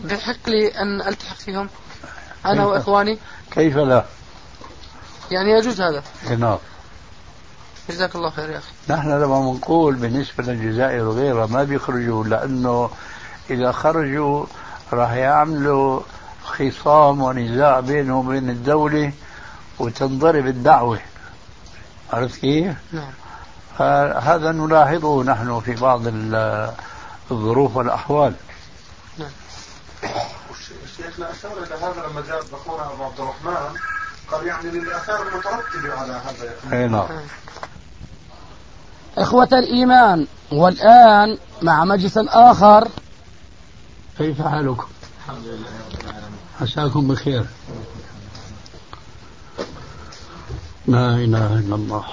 بحق لي أن ألتحق فيهم؟ أنا كيف؟ وإخواني. كيف لا؟ يعني يجوز هذا. نعم. جزاك الله خير يا أخي. نحن لما بنقول بالنسبة للجزائر وغيرها ما بيخرجوا لأنه إذا خرجوا راح يعملوا خصام ونزاع بينهم وبين الدولة وتنضرب الدعوة. عرفت كيف؟ نعم. هذا نلاحظه نحن في بعض ال- الظروف والأحوال. شيخنا اشار إلى هذا لما جاء أخونا أبو عبد الرحمن قال يعني للآثار المترتبه على هذا أي نعم. إخوة الإيمان والآن مع مجلس آخر. كيف حالكم؟ عساكم بخير. لا إله إلا الله.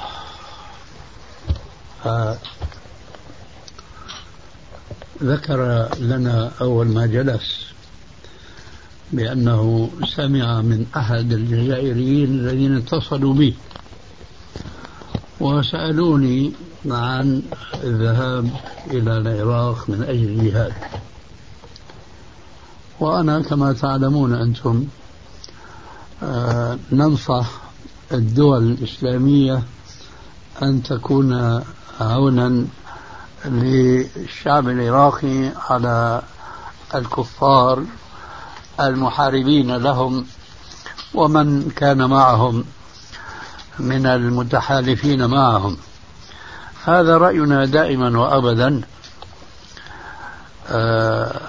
آه، ذكر لنا أول ما جلس بأنه سمع من أحد الجزائريين الذين اتصلوا به وسألوني عن الذهاب إلى العراق من أجل الجهاد. وأنا كما تعلمون أنتم آه، ننصح الدول الإسلامية أن تكون عونا للشعب العراقي على الكفار المحاربين لهم ومن كان معهم من المتحالفين معهم. هذا رأينا دائما وأبدا آه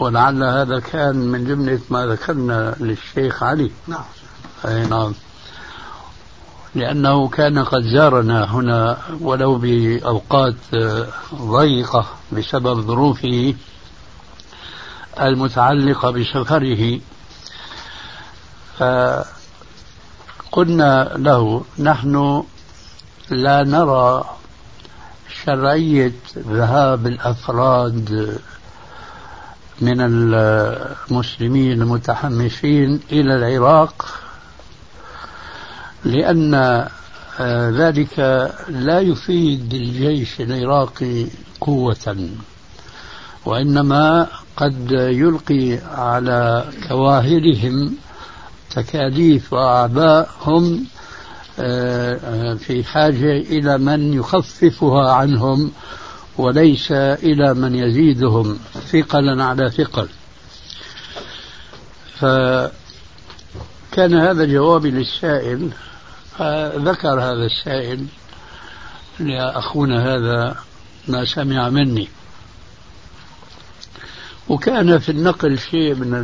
ولعل هذا كان من جملة ما ذكرنا للشيخ علي. نعم. أي نعم. لأنه كان قد زارنا هنا ولو بأوقات ضيقة بسبب ظروفه المتعلقة بسفره فقلنا له نحن لا نرى شرعية ذهاب الأفراد من المسلمين المتحمسين إلى العراق لأن آه، ذلك لا يفيد الجيش العراقي قوة وإنما قد يلقي على كواهلهم تكاليف وأعباء هم آه، في حاجة إلى من يخففها عنهم وليس إلى من يزيدهم ثقلا على ثقل. فكان هذا جوابي للسائل فذكر هذا السائل لأخونا هذا ما سمع مني. وكان في النقل شيء من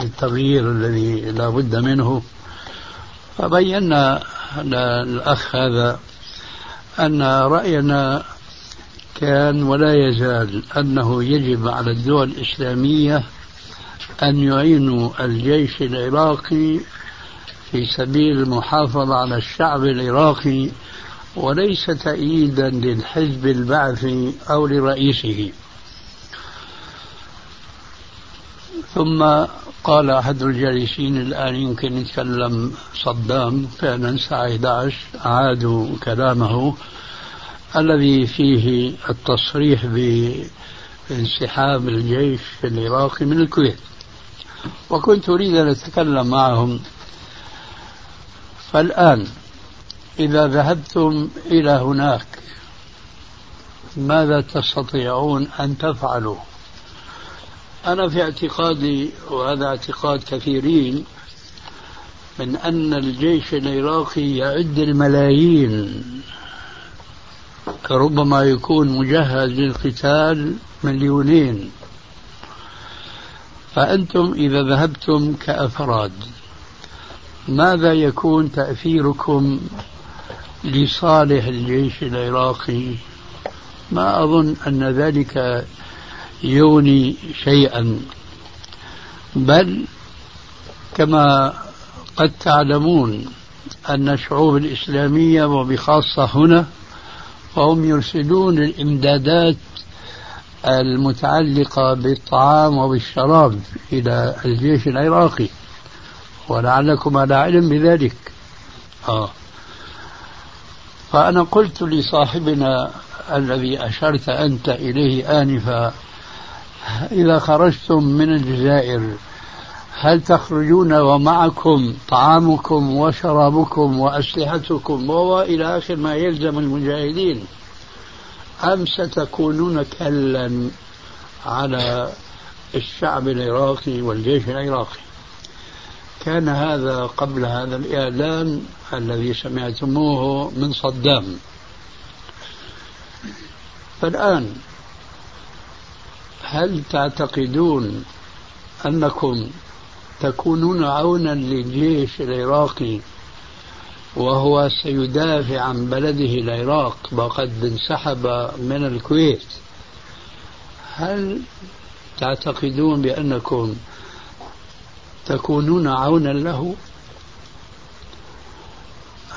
التغيير الذي لا بد منه. فبينا للأخ هذا أن رأينا كان ولا يزال أنه يجب على الدول الإسلامية أن يعينوا الجيش العراقي في سبيل المحافظة على الشعب العراقي وليس تأييدا للحزب البعثي أو لرئيسه. ثم قال أحد الجالسين الآن يمكن يتكلم صدام فعلا الساعة 11 أعادوا كلامه الذي فيه التصريح بانسحاب الجيش العراقي من الكويت. وكنت أريد أن أتكلم معهم. فالآن إذا ذهبتم إلى هناك ماذا تستطيعون أن تفعلوا؟ أنا في اعتقادي وهذا اعتقاد كثيرين من أن الجيش العراقي يعد الملايين. ربما يكون مجهز للقتال مليونين. فأنتم إذا ذهبتم كأفراد ماذا يكون تأثيركم لصالح الجيش العراقي؟ ما أظن أن ذلك يغني شيئا بل كما قد تعلمون أن الشعوب الإسلامية وبخاصة هنا فهم يرسلون الإمدادات المتعلقة بالطعام وبالشراب إلى الجيش العراقي ولعلكم على علم بذلك آه. فأنا قلت لصاحبنا الذي أشرت أنت إليه آنفا إذا خرجتم من الجزائر هل تخرجون ومعكم طعامكم وشرابكم وأسلحتكم وإلى آخر ما يلزم المجاهدين؟ أم ستكونون كلا على الشعب العراقي والجيش العراقي؟ كان هذا قبل هذا الإعلان الذي سمعتموه من صدام. فالآن هل تعتقدون أنكم تكونون عونا للجيش العراقي وهو سيدافع عن بلده العراق وقد انسحب من الكويت؟ هل تعتقدون بأنكم تكونون عونا له؟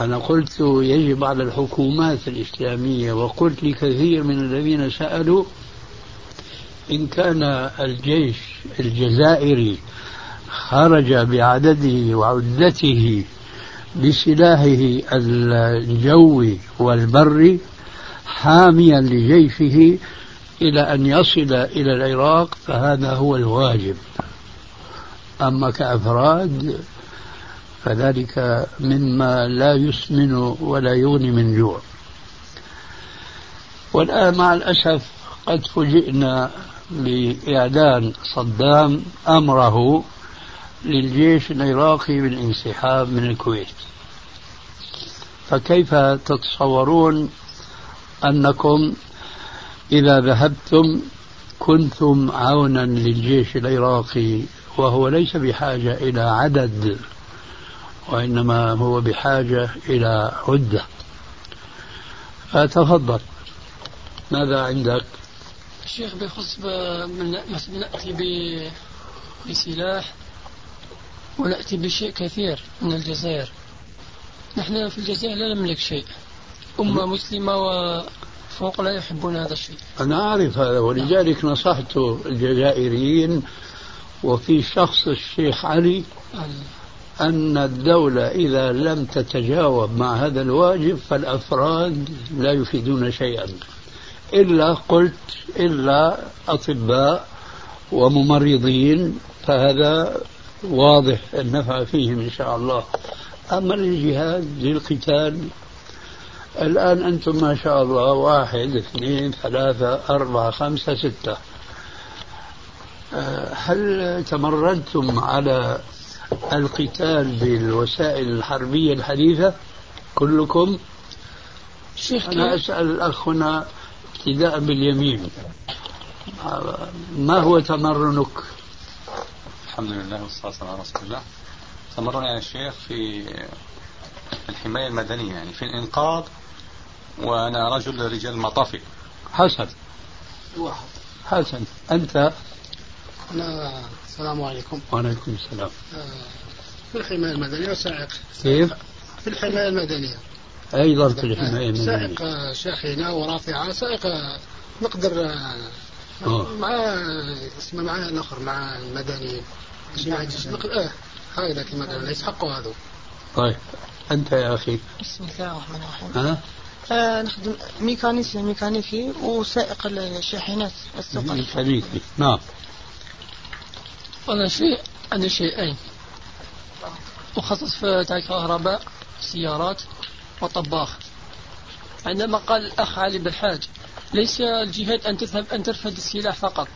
أنا قلت يجب على الحكومات الإسلامية وقلت لكثير من الذين سألوا إن كان الجيش الجزائري خرج بعدده وعدته بسلاحه الجوي والبري حاميا لجيشه إلى أن يصل إلى العراق فهذا هو الواجب. أما كأفراد فذلك مما لا يسمن ولا يغني من جوع. والآن مع الأسف قد فوجئنا بإعلان صدام أمره للجيش العراقي بالانسحاب من الكويت. فكيف تتصورون أنكم إذا ذهبتم كنتم عونا للجيش العراقي وهو ليس بحاجة إلى عدد وإنما هو بحاجة إلى عدة؟ فتفضل. ماذا عندك؟ الشيخ بخص من نأتي بسلاح ونأتي بشيء كثير من الجزائر. نحن في الجزائر لا نملك شيء. أمة مسلمة وفوق لا يحبون هذا الشيء. أنا أعرف هذا ولذلك نصحت الجزائريين وفي شخص الشيخ علي أن الدولة إذا لم تتجاوب مع هذا الواجب فالأفراد لا يفيدون شيئا. إلا قلت إلا أطباء وممرضين فهذا واضح النفع فيهم إن شاء الله. أما للجهاد للقتال الآن أنتم ما شاء الله واحد اثنين ثلاثة أربعة خمسة ستة. أه، هل تمردتم على القتال بالوسائل الحربية الحديثة كلكم؟ شيخ أنا أسأل الأخ هنا ابتداء باليمين. ما هو تمرنك؟ الحمد لله والصلاة والسلام على رسول الله. تمرن يعني الشيخ في الحماية المدنية يعني في الإنقاذ وأنا رجل رجال مطافي حسن. واحد. حسن. أنت؟ أنا السلام عليكم. وعليكم السلام. آه، في الحماية المدنية سائق كيف؟ في الحماية المدنية. أيضا في الحماية المدنية سائق شاحنة ورافعة سائق نقدر آه. مع اسمه مع الآخر مع المدني جماعة نقل آه هكذا كما قال يسحقوا هذا. طيب أنت يا أخي. بسم الله الرحمن الرحيم. ها؟ آه نخدم ميكانيسي ميكانيكي وسائق الشاحنات الثقل ميكانيكي نعم. أنا شيء أنا شيئين مخصص في تاع كهرباء سيارات. وطباخ. عندما قال الأخ علي بالحاج ليس الجهاد أن تذهب أن ترفد السلاح فقط.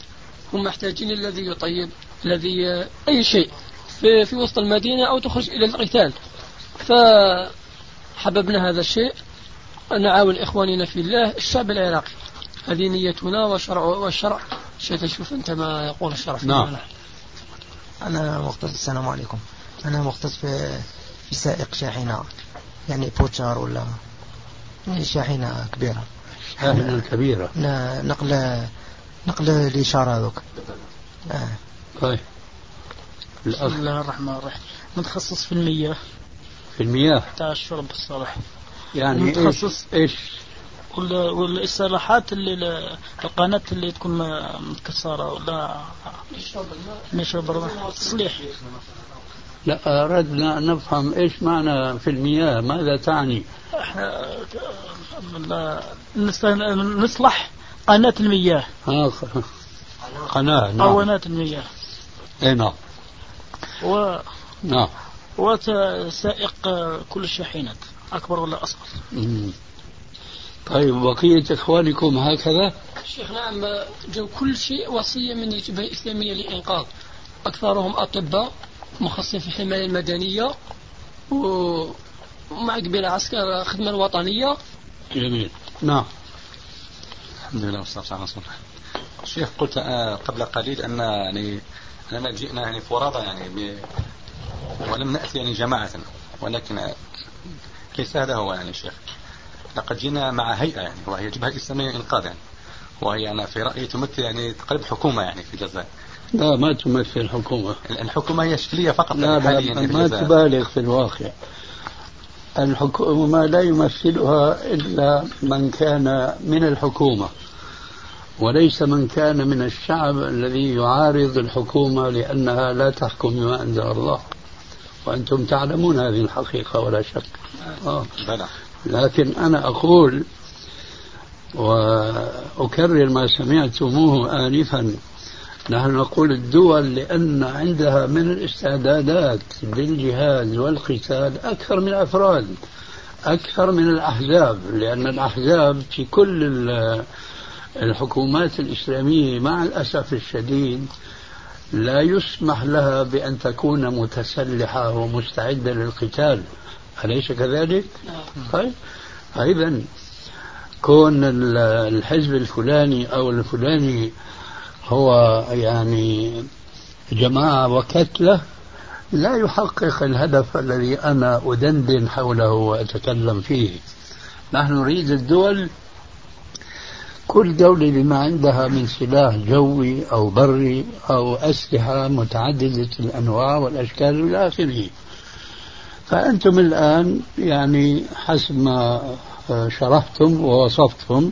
هم محتاجين الذي يطيب الذي أي شيء في, في وسط المدينة أو تخرج إلى القتال. فحببنا هذا الشيء. أن نعاون إخواننا في الله الشعب العراقي. هذه نيتنا وشرع والشرع تشوف أنت ما يقول الشرع. في نعم. أنا مختص السلام عليكم. أنا مختص في في سائق شاحنة. يعني بوتشار ولا يعني شاحنة كبيرة. شاحنة كبيرة ن- نقل نقل الإشارة هذوك. آه. طيب. بسم الله الرحمن الرحيم. متخصص في المياه. في المياه؟ بتاع الشرب الصالح. يعني إيش؟ متخصص. إيش؟ وال- والإصلاحات اللي القناة اللي تكون متكسرة ولا نشرب الماء. تصليح لا أردنا أن نفهم إيش معنى في المياه ماذا تعني؟ إحنا نصلح قناة المياه. ها قناة نعم. قوانات المياه. أي نعم. و نعم. وسائق كل الشاحنات أكبر ولا أصغر. مم. طيب بقية إخوانكم هكذا؟ شيخ نعم جو كل شيء وصية من الجبهة الإسلامية للإنقاذ أكثرهم أطباء مخصصين في الحماية المدنية ومع قبيل عسكر الخدمة الوطنية. جميل. نعم. الحمد لله والصلاة والسلام على رسول الله. شيخ قلت آه، قبل قليل أن يعني أننا جئنا يعني فرادى يعني ب... ولم نأتي يعني جماعة. ولكن آه، ليس هذا هو يعني شيخ؟ لقد جئنا مع هيئة يعني وهي جبهة إسلامية إنقاذ يعني. وهي أنا في رأيي تمثل يعني تقريبا حكومة يعني في الجزائر لا ما تمثل الحكومة الحكومة هي شكلية فقط لا ما. تبالغ في الواقع الحكومة لا يمثلها إلا من كان من الحكومة وليس من كان من الشعب الذي يعارض الحكومة لأنها لا تحكم بما أنزل الله وأنتم تعلمون هذه الحقيقة ولا شك آه. لكن أنا أقول وأكرر ما سمعتموه آنفا نحن نقول الدول لأن عندها من الاستعدادات للجهاد والقتال أكثر من الأفراد أكثر من الأحزاب لأن الأحزاب في كل ال- الحكومات الإسلامية مع الأسف الشديد لا يسمح لها بأن تكون متسلحة ومستعدة للقتال. أليس كذلك؟ طيب. فإذا كون ال- الحزب الفلاني أو الفلاني هو يعني جماعة وكتلة لا يحقق الهدف الذي أنا أدندن حوله وأتكلم فيه. نحن نريد الدول كل دولة بما عندها من سلاح جوي أو بري أو أسلحة متعددة الأنواع والأشكال إلى آخره. فأنتم الآن يعني حسب ما شرحتم ووصفتم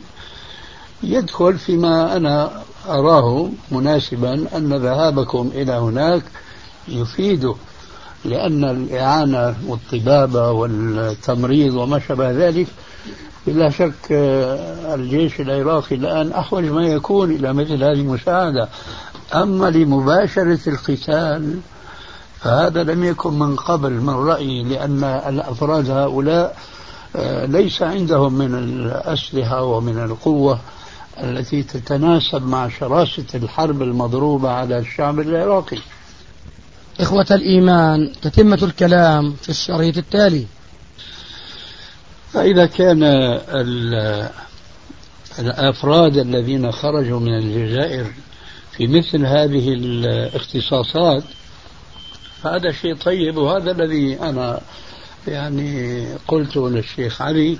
يدخل فيما أنا أراه مناسبا أن ذهابكم إلى هناك يفيده لأن الإعانة والطبابة والتمريض وما شابه ذلك بلا شك الجيش العراقي الآن أحوج ما يكون إلى مثل هذه المساعدة. أما لمباشرة القتال فهذا لم يكن من قبل من رأيي لأن الأفراد هؤلاء آه، ليس عندهم من الأسلحة ومن القوة التي تتناسب مع شراسة الحرب المضروبة على الشعب العراقي. إخوة الإيمان تتمة الكلام في الشريط التالي. فإذا كان ال- الأفراد الذين خرجوا من الجزائر في مثل هذه الاختصاصات فهذا شيء طيب وهذا الذي أنا يعني قلته للشيخ علي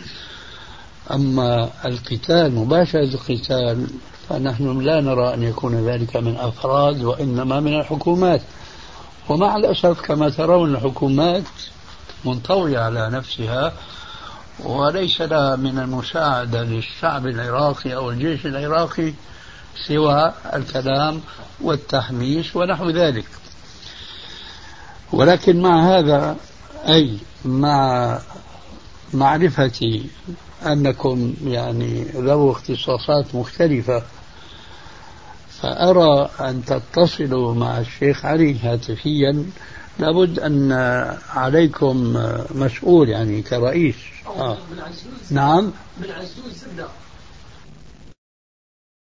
أما القتال مباشرة القتال فنحن لا نرى أن يكون ذلك من أفراد وإنما من الحكومات. ومع الأسف كما ترون الحكومات منطوية على نفسها وليس لها من المساعدة للشعب العراقي أو الجيش العراقي سوى الكلام والتحميس ونحو ذلك. ولكن مع هذا أي مع معرفتي أنكم يعني ذو اختصاصات مختلفة. فأرى أن تتصلوا مع الشيخ علي هاتفيا. لابد أن عليكم مسؤول يعني كرئيس. آه. نعم. من عزوز